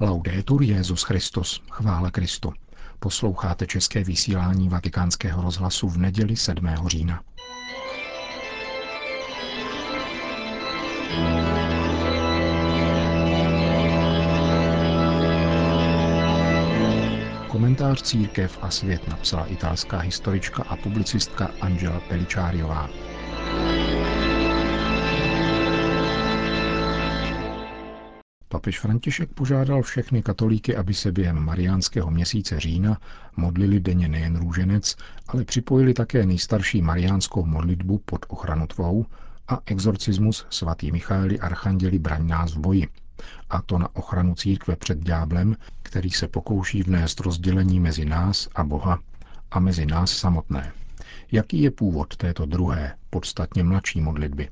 Laudetur Jezus Christus, chvála Kristu. Posloucháte české vysílání Vatikánského rozhlasu v neděli 7. října. Komentář Církev a svět napsala italská historička a publicistka Angela Peličáriová. Papež František požádal všechny katolíky, aby se během mariánského měsíce října modlili denně nejen růženec, ale připojili také nejstarší mariánskou modlitbu pod ochranu tvou a exorcismus svatý Michaeli Archanděli braň nás v boji. A to na ochranu církve před dňáblem, který se pokouší vnést rozdělení mezi nás a Boha a mezi nás samotné. Jaký je původ této druhé, podstatně mladší modlitby?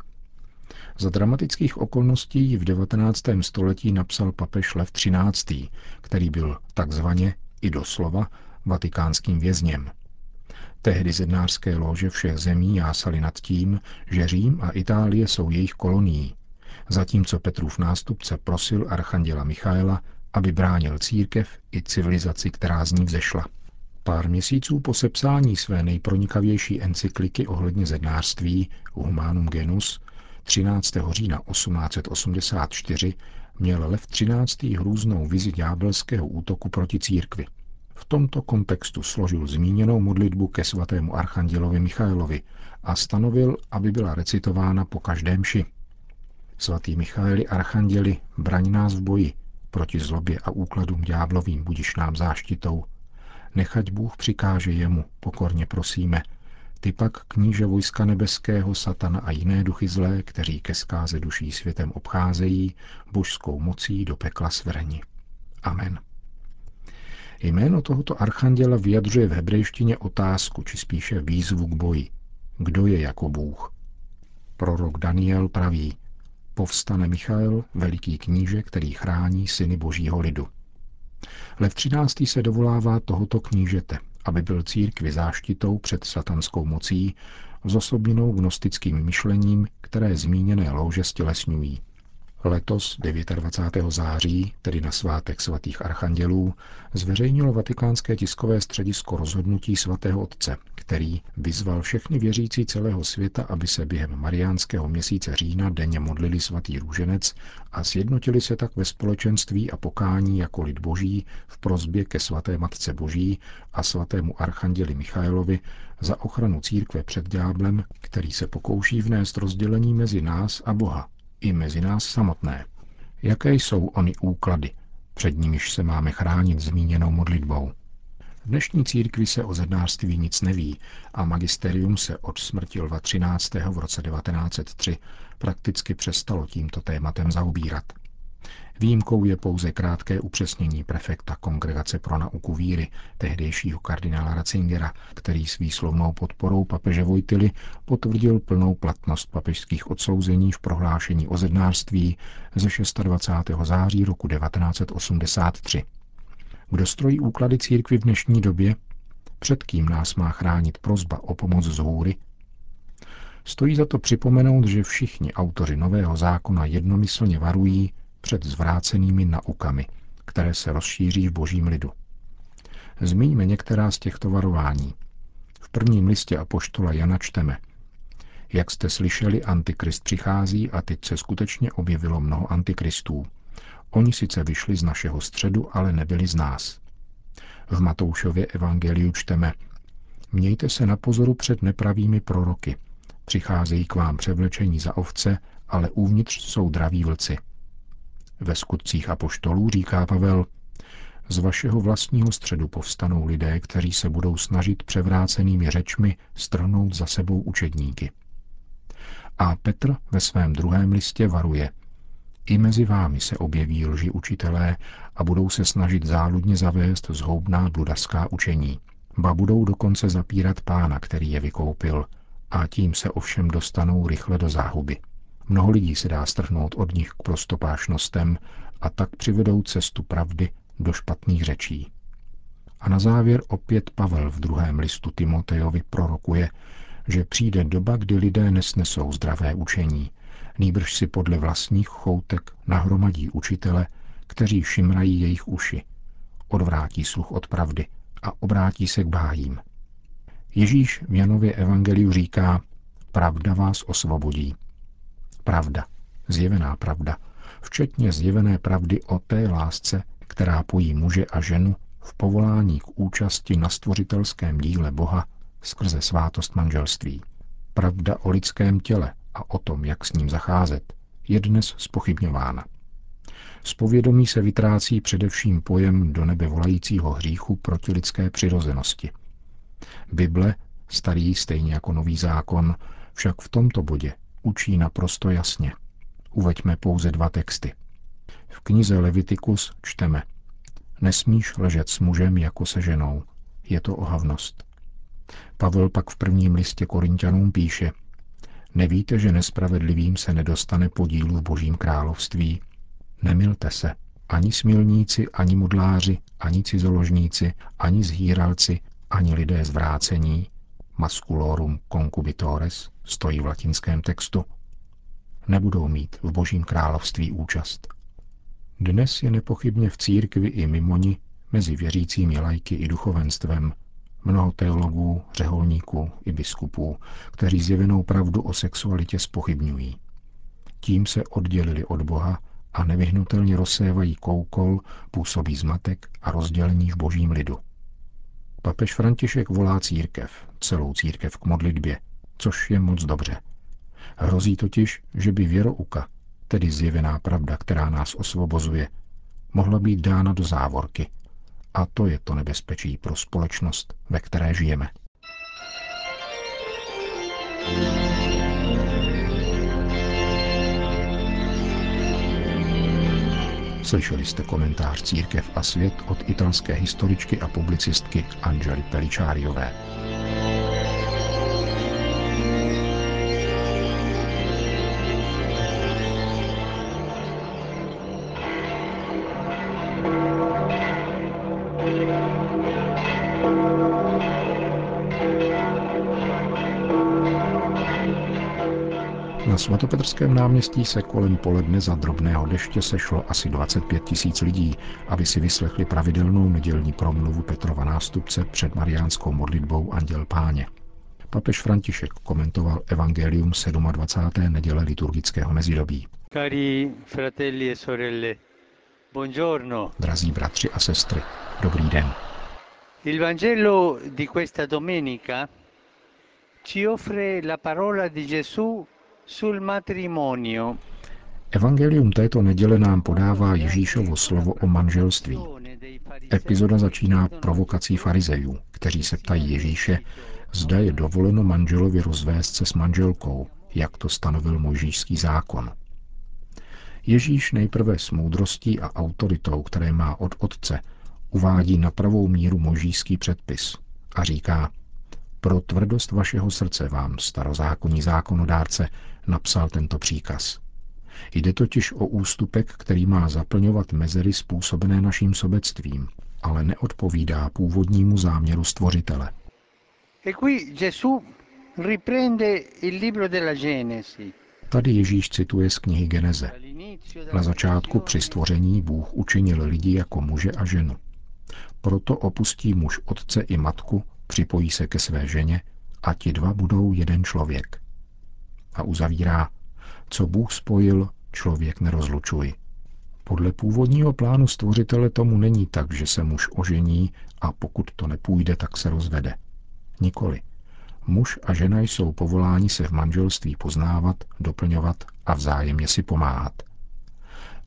Za dramatických okolností v 19. století napsal papež Lev XIII., který byl takzvaně i doslova vatikánským vězněm. Tehdy zednářské lože všech zemí jásali nad tím, že Řím a Itálie jsou jejich kolonií, zatímco Petrův nástupce prosil archanděla Michaela, aby bránil církev i civilizaci, která z ní vzešla. Pár měsíců po sepsání své nejpronikavější encykliky ohledně zednářství Humanum Genus 13. října 1884 měl Lev 13. hrůznou vizi ďábelského útoku proti církvi. V tomto kontextu složil zmíněnou modlitbu ke svatému archandělovi Michailovi a stanovil, aby byla recitována po každém ši. Svatý Michaeli archanděli, braň nás v boji, proti zlobě a úkladům ďáblovým budiš nám záštitou. Nechať Bůh přikáže jemu, pokorně prosíme, ty pak kníže vojska nebeského, satana a jiné duchy zlé, kteří ke zkáze duší světem obcházejí, božskou mocí do pekla svrni. Amen. Jméno tohoto archanděla vyjadřuje v hebrejštině otázku, či spíše výzvu k boji. Kdo je jako Bůh? Prorok Daniel praví, povstane Michael, veliký kníže, který chrání syny božího lidu. Lev 13. se dovolává tohoto knížete aby byl církvi záštitou před satanskou mocí, zosobněnou gnostickým myšlením, které zmíněné louže stělesňují. Letos 29. září, tedy na svátek svatých archandělů, zveřejnilo vatikánské tiskové středisko rozhodnutí svatého otce, který vyzval všechny věřící celého světa, aby se během mariánského měsíce října denně modlili svatý růženec a sjednotili se tak ve společenství a pokání jako lid boží v prozbě ke svaté matce boží a svatému archanděli Michailovi za ochranu církve před dňáblem, který se pokouší vnést rozdělení mezi nás a Boha i mezi nás samotné. Jaké jsou ony úklady, před nimiž se máme chránit zmíněnou modlitbou? V dnešní církvi se o zednářství nic neví a magisterium se od smrti Lva 13. v roce 1903 prakticky přestalo tímto tématem zaobírat. Výjimkou je pouze krátké upřesnění prefekta Kongregace pro nauku víry, tehdejšího kardinála Ratzingera, který s výslovnou podporou papeže Vojtily potvrdil plnou platnost papežských odsouzení v prohlášení o zednářství ze 26. září roku 1983. Kdo strojí úklady církvy v dnešní době? Před kým nás má chránit prozba o pomoc z hůry? Stojí za to připomenout, že všichni autoři Nového zákona jednomyslně varují, před zvrácenými naukami, které se rozšíří v božím lidu. Zmíňme některá z těchto varování. V prvním listě Apoštola Jana čteme. Jak jste slyšeli, antikrist přichází a teď se skutečně objevilo mnoho antikristů. Oni sice vyšli z našeho středu, ale nebyli z nás. V Matoušově evangeliu čteme. Mějte se na pozoru před nepravými proroky. Přicházejí k vám převlečení za ovce, ale uvnitř jsou draví vlci. Ve skutcích apoštolů říká Pavel, z vašeho vlastního středu povstanou lidé, kteří se budou snažit převrácenými řečmi strhnout za sebou učedníky. A Petr ve svém druhém listě varuje, i mezi vámi se objeví lži učitelé a budou se snažit záludně zavést zhoubná bludaská učení. Ba budou dokonce zapírat pána, který je vykoupil, a tím se ovšem dostanou rychle do záhuby. Mnoho lidí se dá strhnout od nich k prostopášnostem a tak přivedou cestu pravdy do špatných řečí. A na závěr opět Pavel v druhém listu Timotejovi prorokuje, že přijde doba, kdy lidé nesnesou zdravé učení, nýbrž si podle vlastních choutek nahromadí učitele, kteří šimrají jejich uši, odvrátí sluch od pravdy a obrátí se k bájím. Ježíš v Janově evangeliu říká, pravda vás osvobodí. Pravda, zjevená pravda, včetně zjevené pravdy o té lásce, která pojí muže a ženu v povolání k účasti na stvořitelském díle Boha skrze svátost manželství. Pravda o lidském těle a o tom, jak s ním zacházet, je dnes spochybňována. Z povědomí se vytrácí především pojem do nebe volajícího hříchu proti lidské přirozenosti. Bible, starý stejně jako nový zákon, však v tomto bodě učí naprosto jasně. Uveďme pouze dva texty. V knize Levitikus čteme Nesmíš ležet s mužem jako se ženou. Je to ohavnost. Pavel pak v prvním listě Korintianům píše Nevíte, že nespravedlivým se nedostane podílu v božím království? Nemilte se. Ani smilníci, ani modláři, ani cizoložníci, ani zhýralci, ani lidé zvrácení, masculorum concubitores, stojí v latinském textu, nebudou mít v božím království účast. Dnes je nepochybně v církvi i mimo ní, mezi věřícími lajky i duchovenstvem, mnoho teologů, řeholníků i biskupů, kteří zjevenou pravdu o sexualitě spochybňují. Tím se oddělili od Boha a nevyhnutelně rozsévají koukol, působí zmatek a rozdělení v božím lidu. Papež František volá církev, celou církev k modlitbě, což je moc dobře. Hrozí totiž, že by věrouka, tedy zjevená pravda, která nás osvobozuje, mohla být dána do závorky. A to je to nebezpečí pro společnost, ve které žijeme. Slyšeli jste komentář Církev a svět od italské historičky a publicistky Angely Peličáriové. Na svatopetrském náměstí se kolem poledne za drobného deště sešlo asi 25 tisíc lidí, aby si vyslechli pravidelnou nedělní promluvu Petrova nástupce před mariánskou modlitbou Anděl Páně. Papež František komentoval Evangelium 27. neděle liturgického mezidobí. Cari fratelli e sorelle, buongiorno. Drazí bratři a sestry, dobrý den. Il Vangelo di questa domenica ci offre la parola di Gesù sul matrimonio. Evangelium této neděle nám podává Ježíšovo slovo o manželství. Epizoda začíná provokací farizejů, kteří se ptají Ježíše, zda je dovoleno manželovi rozvést se s manželkou, jak to stanovil mojžíšský zákon. Ježíš nejprve s moudrostí a autoritou, které má od otce, uvádí na pravou míru mojžíšský předpis a říká, pro tvrdost vašeho srdce vám, starozákonní zákonodárce, napsal tento příkaz. Jde totiž o ústupek, který má zaplňovat mezery způsobené naším sobectvím, ale neodpovídá původnímu záměru stvořitele. E Tady Ježíš cituje z knihy Geneze. Na začátku při stvoření Bůh učinil lidi jako muže a ženu. Proto opustí muž otce i matku, připojí se ke své ženě a ti dva budou jeden člověk a uzavírá, co Bůh spojil, člověk nerozlučuj. Podle původního plánu stvořitele tomu není tak, že se muž ožení a pokud to nepůjde, tak se rozvede. Nikoli. Muž a žena jsou povoláni se v manželství poznávat, doplňovat a vzájemně si pomáhat.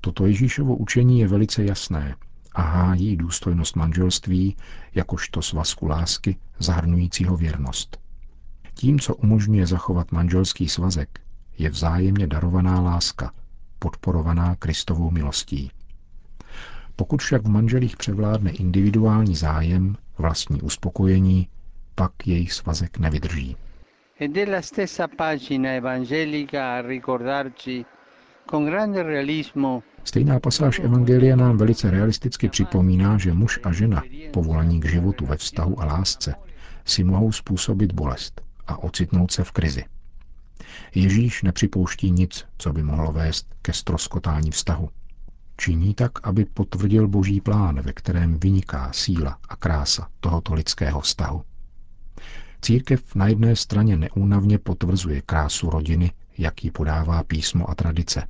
Toto Ježíšovo učení je velice jasné a hájí důstojnost manželství jakožto svazku lásky zahrnujícího věrnost. Tím, co umožňuje zachovat manželský svazek, je vzájemně darovaná láska, podporovaná Kristovou milostí. Pokud však v manželích převládne individuální zájem, vlastní uspokojení, pak jejich svazek nevydrží. Stejná pasáž Evangelia nám velice realisticky připomíná, že muž a žena, povolaní k životu ve vztahu a lásce, si mohou způsobit bolest a ocitnout se v krizi. Ježíš nepřipouští nic, co by mohlo vést ke stroskotání vztahu. Činí tak, aby potvrdil boží plán, ve kterém vyniká síla a krása tohoto lidského vztahu. Církev na jedné straně neúnavně potvrzuje krásu rodiny, jak ji podává písmo a tradice.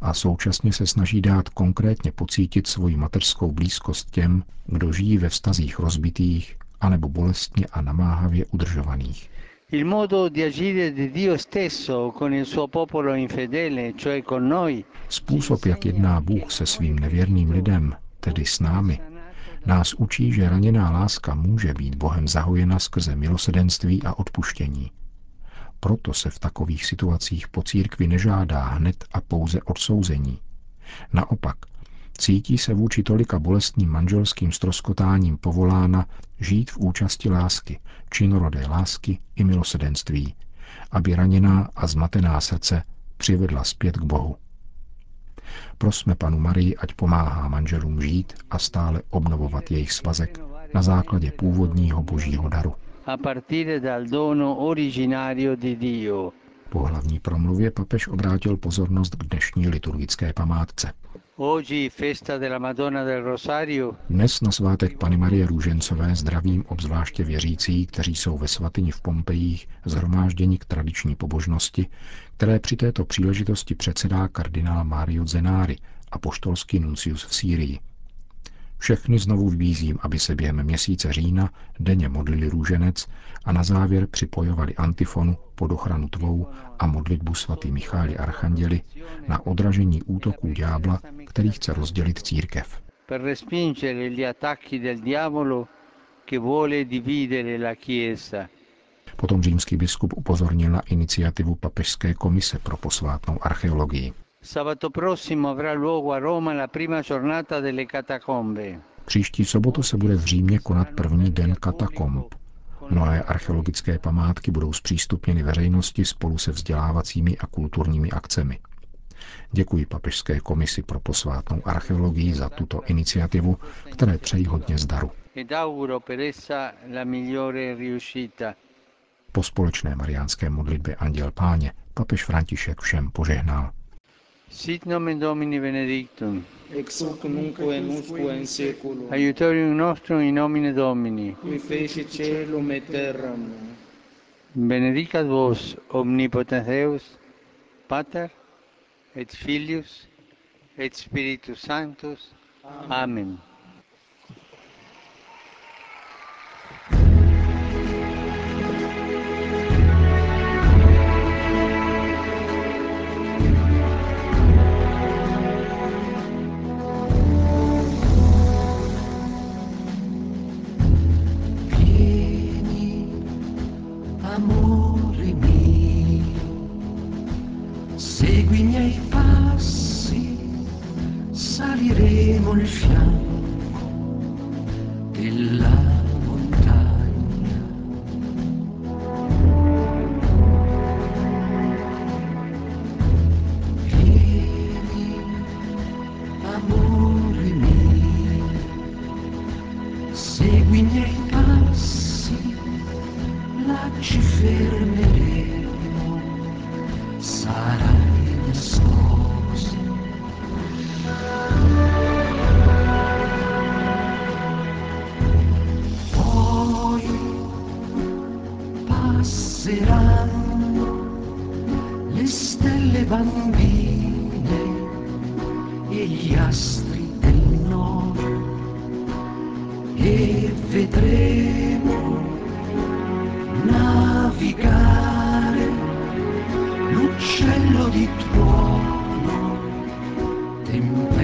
A současně se snaží dát konkrétně pocítit svoji mateřskou blízkost těm, kdo žijí ve vztazích rozbitých anebo bolestně a namáhavě udržovaných. Il modo di agire di Dio stesso con il suo popolo infedele, cioè con noi. Způsob, jak jedná Bůh se svým nevěrným lidem, tedy s námi, nás učí, že raněná láska může být Bohem zahojena skrze milosedenství a odpuštění. Proto se v takových situacích po církvi nežádá hned a pouze odsouzení. Naopak, cítí se vůči tolika bolestným manželským stroskotáním povolána žít v účasti lásky, činorodé lásky i milosedenství, aby raněná a zmatená srdce přivedla zpět k Bohu. Prosme panu Marii, ať pomáhá manželům žít a stále obnovovat jejich svazek na základě původního božího daru. Po hlavní promluvě papež obrátil pozornost k dnešní liturgické památce. Dnes na svátek Pany Marie Růžencové zdravím obzvláště věřící, kteří jsou ve svatyni v Pompejích zhromážděni k tradiční pobožnosti, které při této příležitosti předsedá kardinál Mario Zenári, poštolský nuncius v Sýrii. Všechny znovu vybízím, aby se během měsíce října denně modlili růženec a na závěr připojovali antifonu pod ochranu tvou a modlitbu svatý Michály Archanděli na odražení útoků ďábla, který chce rozdělit církev. Potom římský biskup upozornil na iniciativu Papežské komise pro posvátnou archeologii. Sabato prossimo avrà luogo a Roma la prima giornata delle catacombe. Příští sobotu se bude v Římě konat první den katakomb. Mnohé archeologické památky budou zpřístupněny veřejnosti spolu se vzdělávacími a kulturními akcemi. Děkuji Papežské komisi pro posvátnou archeologii za tuto iniciativu, které přeji hodně zdaru. Po společné mariánské modlitbě Anděl Páně papež František všem požehnal. Sit nomen Domini benedictum. Ex hoc nunc et usque in seculum. Aiutorium nostrum in nomine Domini. Qui feci celum et terram. Benedicat vos omnipotens Deus, Pater et Filius et Spiritus Sanctus. Amen. Amen. bambine e gli astri del nord e vedremo navigare l'uccello di tuono tempesta